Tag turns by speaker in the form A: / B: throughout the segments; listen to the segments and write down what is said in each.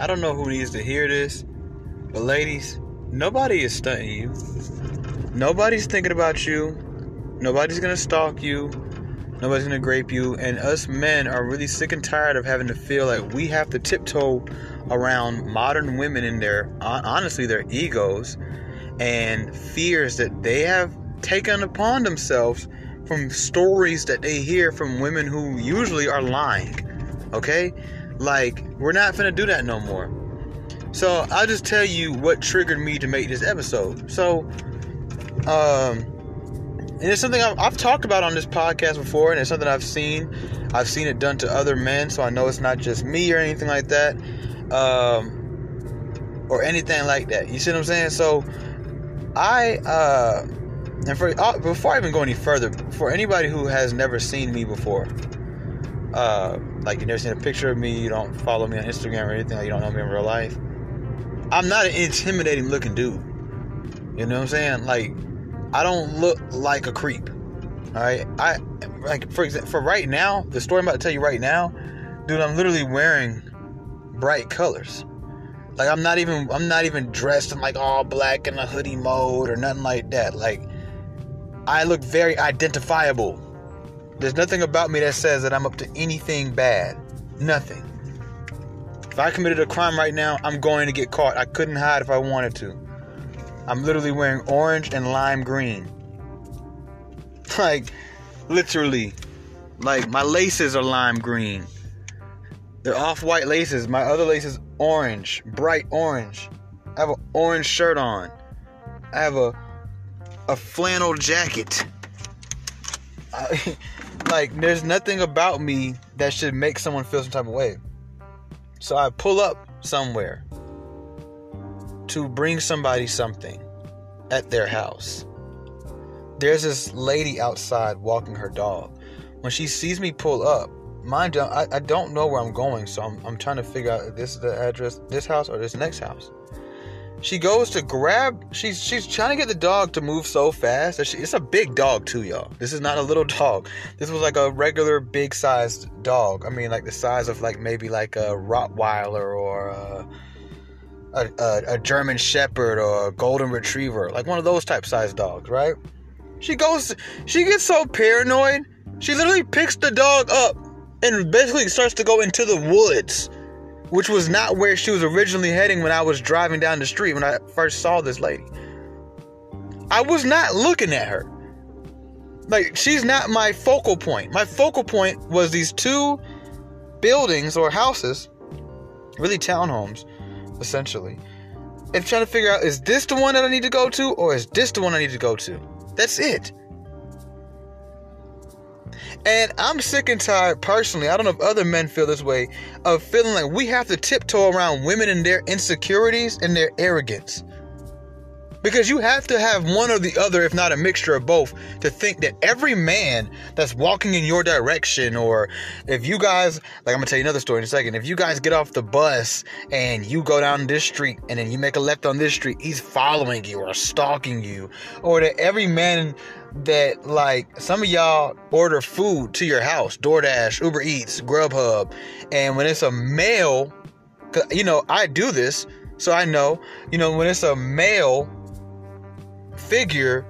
A: I don't know who needs to hear this, but ladies, nobody is stunting you. Nobody's thinking about you. Nobody's gonna stalk you. Nobody's gonna grape you. And us men are really sick and tired of having to feel like we have to tiptoe around modern women in their, honestly, their egos and fears that they have taken upon themselves from stories that they hear from women who usually are lying. Okay? Like, we're not gonna do that no more. So I'll just tell you what triggered me to make this episode. So, um, and it's something I've, I've, talked about on this podcast before, and it's something I've seen. I've seen it done to other men, so I know it's not just me or anything like that, um, or anything like that. You see what I'm saying? So, I uh, and for uh, before I even go any further, for anybody who has never seen me before, uh, like you never seen a picture of me, you don't follow me on Instagram or anything, like you don't know me in real life. I'm not an intimidating looking dude. You know what I'm saying? Like I don't look like a creep. All right, I like for example, for right now, the story I'm about to tell you right now, dude, I'm literally wearing bright colors. Like I'm not even I'm not even dressed in like all black in a hoodie mode or nothing like that. Like I look very identifiable. There's nothing about me that says that I'm up to anything bad. Nothing. If I committed a crime right now, I'm going to get caught. I couldn't hide if I wanted to. I'm literally wearing orange and lime green. Like, literally. Like, my laces are lime green. They're off white laces. My other laces orange, bright orange. I have an orange shirt on. I have a a flannel jacket. I, like there's nothing about me that should make someone feel some type of way. So I pull up somewhere to bring somebody something at their house. There's this lady outside walking her dog. When she sees me pull up, mind you, I, I don't know where I'm going, so I'm, I'm trying to figure out if this is the address, this house or this next house. She goes to grab. She's she's trying to get the dog to move so fast that she. It's a big dog too, y'all. This is not a little dog. This was like a regular big sized dog. I mean, like the size of like maybe like a Rottweiler or a, a, a, a German Shepherd or a Golden Retriever, like one of those type sized dogs, right? She goes. She gets so paranoid. She literally picks the dog up and basically starts to go into the woods, which was not where she was originally heading when I was driving down the street when I first saw this lady. I was not looking at her. Like, she's not my focal point. My focal point was these two buildings or houses, really townhomes, essentially. And trying to figure out is this the one that I need to go to or is this the one I need to go to? That's it. And I'm sick and tired personally. I don't know if other men feel this way of feeling like we have to tiptoe around women and their insecurities and their arrogance. Because you have to have one or the other, if not a mixture of both, to think that every man that's walking in your direction, or if you guys, like I'm gonna tell you another story in a second, if you guys get off the bus and you go down this street and then you make a left on this street, he's following you or stalking you, or that every man that like some of y'all order food to your house, DoorDash, Uber Eats, Grubhub, and when it's a male, you know, I do this, so I know, you know, when it's a male figure,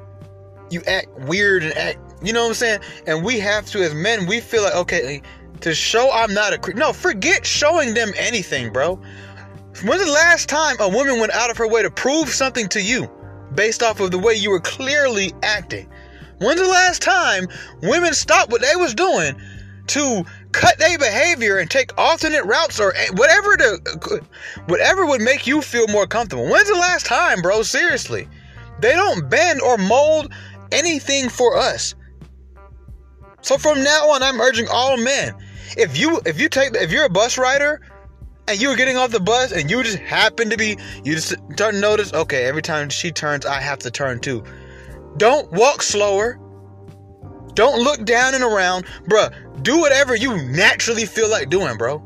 A: you act weird and act, you know what I'm saying? And we have to, as men, we feel like, okay, to show I'm not a creep. No, forget showing them anything, bro. When's the last time a woman went out of her way to prove something to you based off of the way you were clearly acting? When's the last time women stopped what they was doing to cut their behavior and take alternate routes or eh, whatever to whatever would make you feel more comfortable? When's the last time, bro? Seriously. They don't bend or mold anything for us. So from now on, I'm urging all men. If you if you take if you're a bus rider and you're getting off the bus and you just happen to be you just start notice, okay, every time she turns, I have to turn too. Don't walk slower. Don't look down and around. Bruh, do whatever you naturally feel like doing, bro.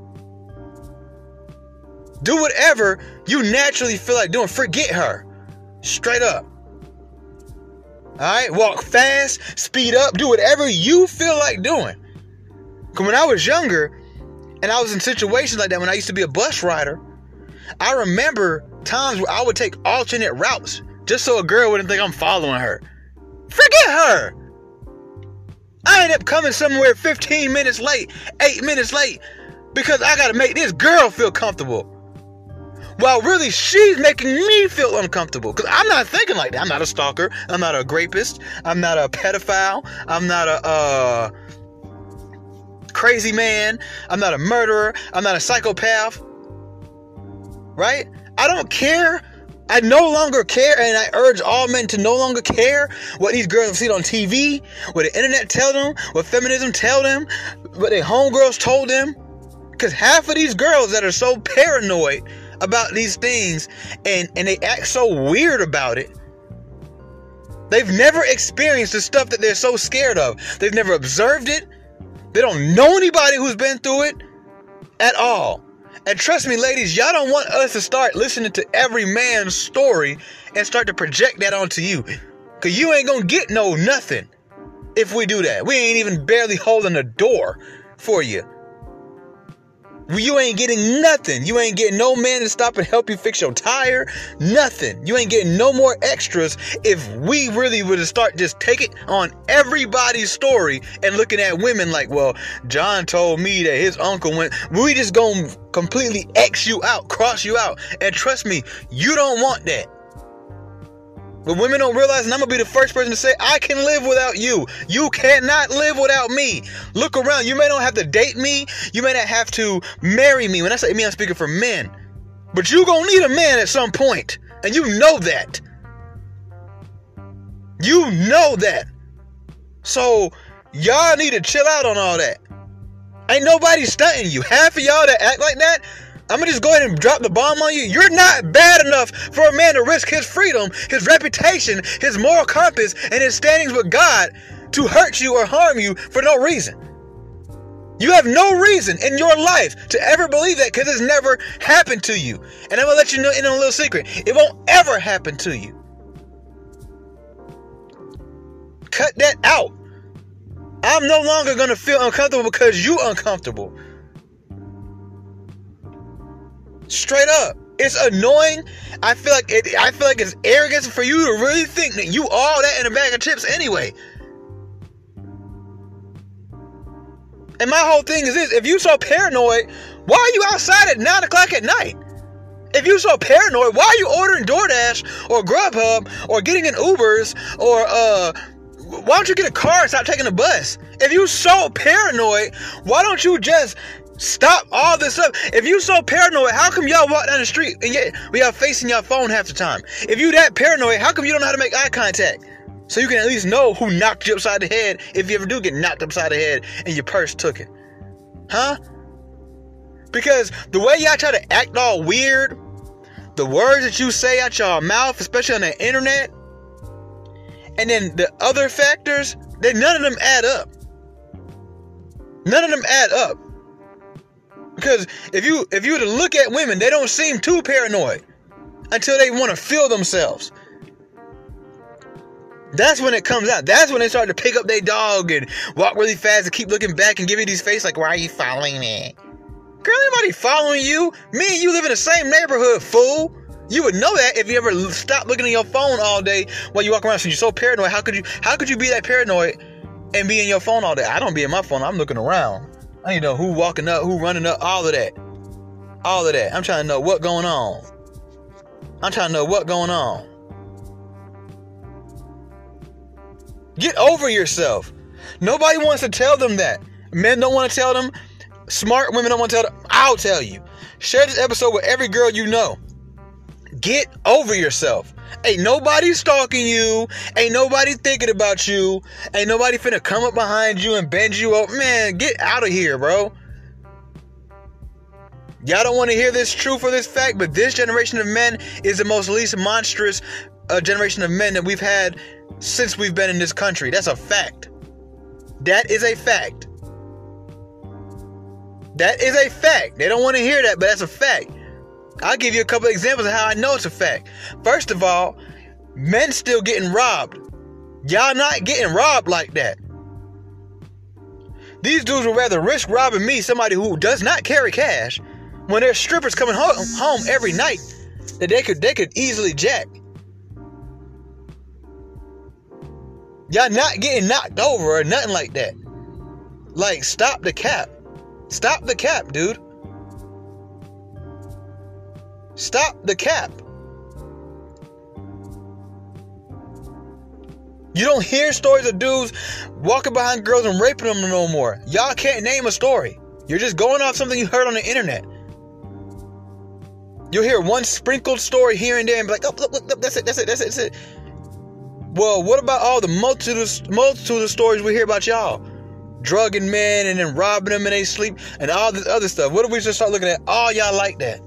A: Do whatever you naturally feel like doing. Forget her. Straight up. Alright? Walk fast, speed up, do whatever you feel like doing. Because when I was younger, and I was in situations like that when I used to be a bus rider, I remember times where I would take alternate routes just so a girl wouldn't think I'm following her. Forget her. I end up coming somewhere 15 minutes late, 8 minutes late, because I gotta make this girl feel comfortable. While really she's making me feel uncomfortable. Because I'm not thinking like that. I'm not a stalker. I'm not a rapist. I'm not a pedophile. I'm not a uh, crazy man. I'm not a murderer. I'm not a psychopath. Right? I don't care I no longer care, and I urge all men to no longer care what these girls have seen on TV, what the internet tell them, what feminism tell them, what their homegirls told them. Because half of these girls that are so paranoid about these things and, and they act so weird about it, they've never experienced the stuff that they're so scared of. They've never observed it. They don't know anybody who's been through it at all. And trust me, ladies, y'all don't want us to start listening to every man's story and start to project that onto you. Cause you ain't gonna get no nothing if we do that. We ain't even barely holding the door for you. You ain't getting nothing. You ain't getting no man to stop and help you fix your tire. Nothing. You ain't getting no more extras if we really were to start just taking on everybody's story and looking at women like, well, John told me that his uncle went. We just gonna completely X you out, cross you out. And trust me, you don't want that. But women don't realize, and I'm gonna be the first person to say, I can live without you. You cannot live without me. Look around. You may not have to date me. You may not have to marry me. When I say me, I'm speaking for men. But you gonna need a man at some point, and you know that. You know that. So y'all need to chill out on all that. Ain't nobody stunting you. Half of y'all that act like that I'm gonna just go ahead and drop the bomb on you. You're not bad enough for a man to risk his freedom, his reputation, his moral compass, and his standings with God to hurt you or harm you for no reason. You have no reason in your life to ever believe that because it's never happened to you. And I'm gonna let you know in a little secret. It won't ever happen to you. Cut that out. I'm no longer gonna feel uncomfortable because you're uncomfortable. Straight up. It's annoying. I feel like it, I feel like it's arrogance for you to really think that you all that in a bag of chips anyway. And my whole thing is this: if you so paranoid, why are you outside at nine o'clock at night? If you so paranoid, why are you ordering DoorDash or Grubhub or getting in Ubers or uh? Why don't you get a car and stop taking a bus? If you so paranoid, why don't you just Stop all this up. If you so paranoid, how come y'all walk down the street and yet we are facing your phone half the time? If you that paranoid, how come you don't know how to make eye contact? So you can at least know who knocked you upside the head if you ever do get knocked upside the head and your purse took it. Huh? Because the way y'all try to act all weird, the words that you say out your mouth, especially on the internet, and then the other factors, then none of them add up. None of them add up. Because if you if you were to look at women, they don't seem too paranoid until they want to feel themselves. That's when it comes out. That's when they start to pick up their dog and walk really fast and keep looking back and give you these face like, why are you following me? Girl, anybody following you? Me and you live in the same neighborhood, fool. You would know that if you ever stop looking at your phone all day while you walk around. So you're so paranoid. How could you how could you be that paranoid and be in your phone all day? I don't be in my phone. I'm looking around. I need to know who walking up, who running up, all of that. All of that. I'm trying to know what going on. I'm trying to know what going on. Get over yourself. Nobody wants to tell them that. Men don't want to tell them. Smart women don't want to tell them. I'll tell you. Share this episode with every girl you know. Get over yourself. Ain't nobody stalking you. Ain't nobody thinking about you. Ain't nobody finna come up behind you and bend you up. Man, get out of here, bro. Y'all don't want to hear this truth or this fact, but this generation of men is the most least monstrous uh, generation of men that we've had since we've been in this country. That's a fact. That is a fact. That is a fact. They don't want to hear that, but that's a fact. I'll give you a couple examples of how I know it's a fact. First of all, men still getting robbed. Y'all not getting robbed like that. These dudes would rather risk robbing me, somebody who does not carry cash, when there's strippers coming home, home every night that they could they could easily jack. Y'all not getting knocked over or nothing like that. Like, stop the cap. Stop the cap, dude. Stop the cap. You don't hear stories of dudes walking behind girls and raping them no more. Y'all can't name a story. You're just going off something you heard on the internet. You'll hear one sprinkled story here and there and be like, oh, look, look, look, that's it, that's it, that's it, that's it. Well, what about all the multitude of, stories we hear about y'all? Drugging men and then robbing them in they sleep and all this other stuff. What if we just start looking at all y'all like that?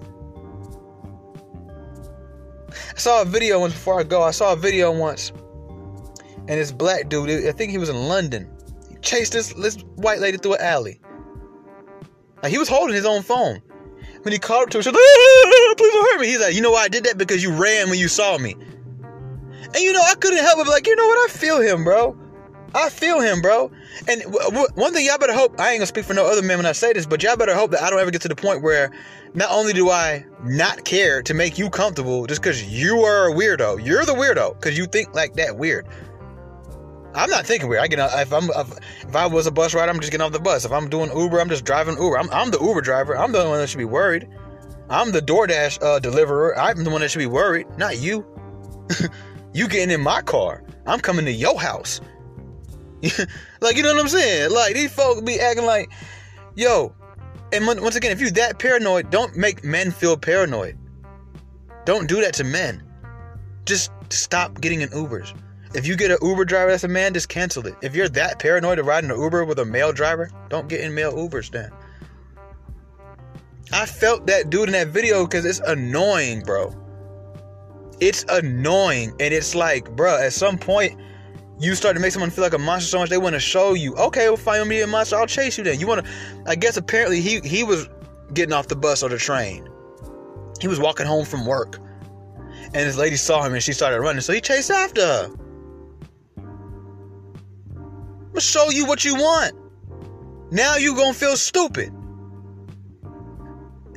A: I saw a video once before I go. I saw a video once and this black dude, I think he was in London, he chased this, this white lady through an alley. Like he was holding his own phone. When he called up to her, she was like, ah, please don't hurt me. He's like, you know why I did that? Because you ran when you saw me. And you know, I couldn't help but be like, you know what? I feel him, bro. I feel him, bro. And w- w- one thing y'all better hope, I ain't gonna speak for no other man when I say this, but y'all better hope that I don't ever get to the point where not only do I not care to make you comfortable just because you are a weirdo, you're the weirdo because you think like that weird. I'm not thinking weird. I get if I'm if I was a bus rider, I'm just getting off the bus. If I'm doing Uber, I'm just driving Uber. I'm, I'm the Uber driver. I'm the one that should be worried. I'm the DoorDash uh, deliverer. I'm the one that should be worried, not you. you getting in my car. I'm coming to your house. like you know what I'm saying? Like these folks be acting like, yo. And once again, if you're that paranoid, don't make men feel paranoid. Don't do that to men. Just stop getting in Ubers. If you get an Uber driver that's a man, just cancel it. If you're that paranoid of riding an Uber with a male driver, don't get in male Ubers then. I felt that dude in that video because it's annoying, bro. It's annoying. And it's like, bro, at some point, you start to make someone feel like a monster so much they want to show you, okay, well, find me a monster, I'll chase you then. You want to, I guess apparently he, he was getting off the bus or the train. He was walking home from work. And this lady saw him and she started running. So he chased after her. I'm gonna show you what you want. Now you gonna feel stupid.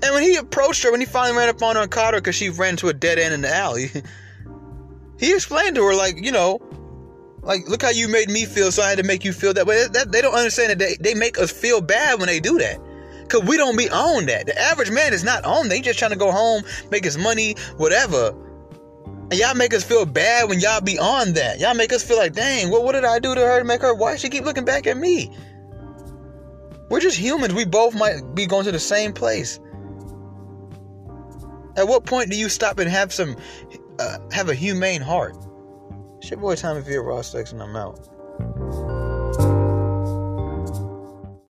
A: And when he approached her, when he finally ran up on her and caught her because she ran to a dead end in the alley, he explained to her, like, you know, like, look how you made me feel, so I had to make you feel that way. That, they don't understand that they, they make us feel bad when they do that. Because we don't be on that. The average man is not on that. Just trying to go home, make his money, whatever. And y'all make us feel bad when y'all be on that. Y'all make us feel like, dang, what, what did I do to her to make her? Why she keep looking back at me? We're just humans. We both might be going to the same place. At what point do you stop and have some, uh, have a humane heart? It's your boy Tommy V. Raw Sex, and I'm out.